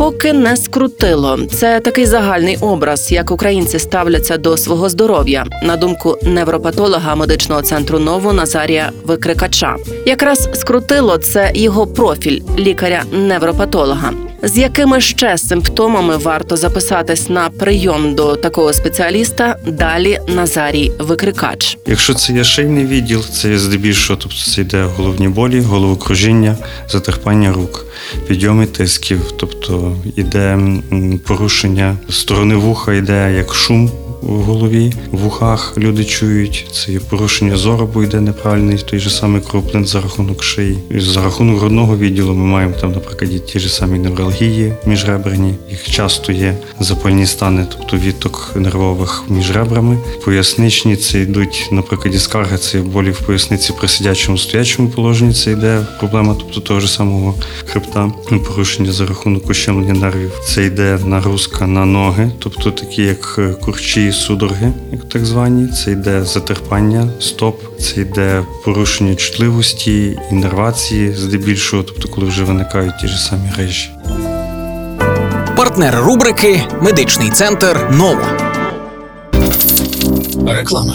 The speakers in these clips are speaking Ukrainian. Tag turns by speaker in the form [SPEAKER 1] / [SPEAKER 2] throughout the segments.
[SPEAKER 1] Поки не скрутило. Це такий загальний образ, як українці ставляться до свого здоров'я, на думку невропатолога медичного центру нову Назарія Викрикача. Якраз скрутило це його профіль лікаря-невропатолога. З якими ще симптомами варто записатись на прийом до такого спеціаліста? Далі Назарій Викрикач.
[SPEAKER 2] Якщо це є шийний відділ, це є здебільшого, тобто це йде головні болі, головокружіння, затерпання рук, підйоми тисків, тобто йде порушення сторони вуха, йде як шум. В голові, в вухах люди чують, це є порушення зору, бо йде неправильний той же самий кроплин за рахунок шиї. І за рахунок грудного відділу ми маємо там, наприклад, ті ж самі невралгії міжреберні. Їх часто є запальні стани, тобто відток нервових між ребрами. Поясничні це йдуть, наприклад, скарги, це болі в поясниці при сидячому стоячому положенні. Це йде проблема, тобто того ж самого хребта, порушення за рахунок ущемлення нервів. Це йде нагрузка на ноги, тобто такі як курчі судороги, як так звані. Це йде затерпання, стоп, це йде порушення чутливості, іннервації, здебільшого, тобто коли вже виникають ті ж самі речі.
[SPEAKER 3] Партнер рубрики Медичний центр Нова. Реклама.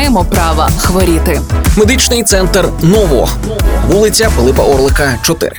[SPEAKER 4] маємо права хворіти.
[SPEAKER 3] Медичний центр Ново, вулиця Пилипа Орлика, 4.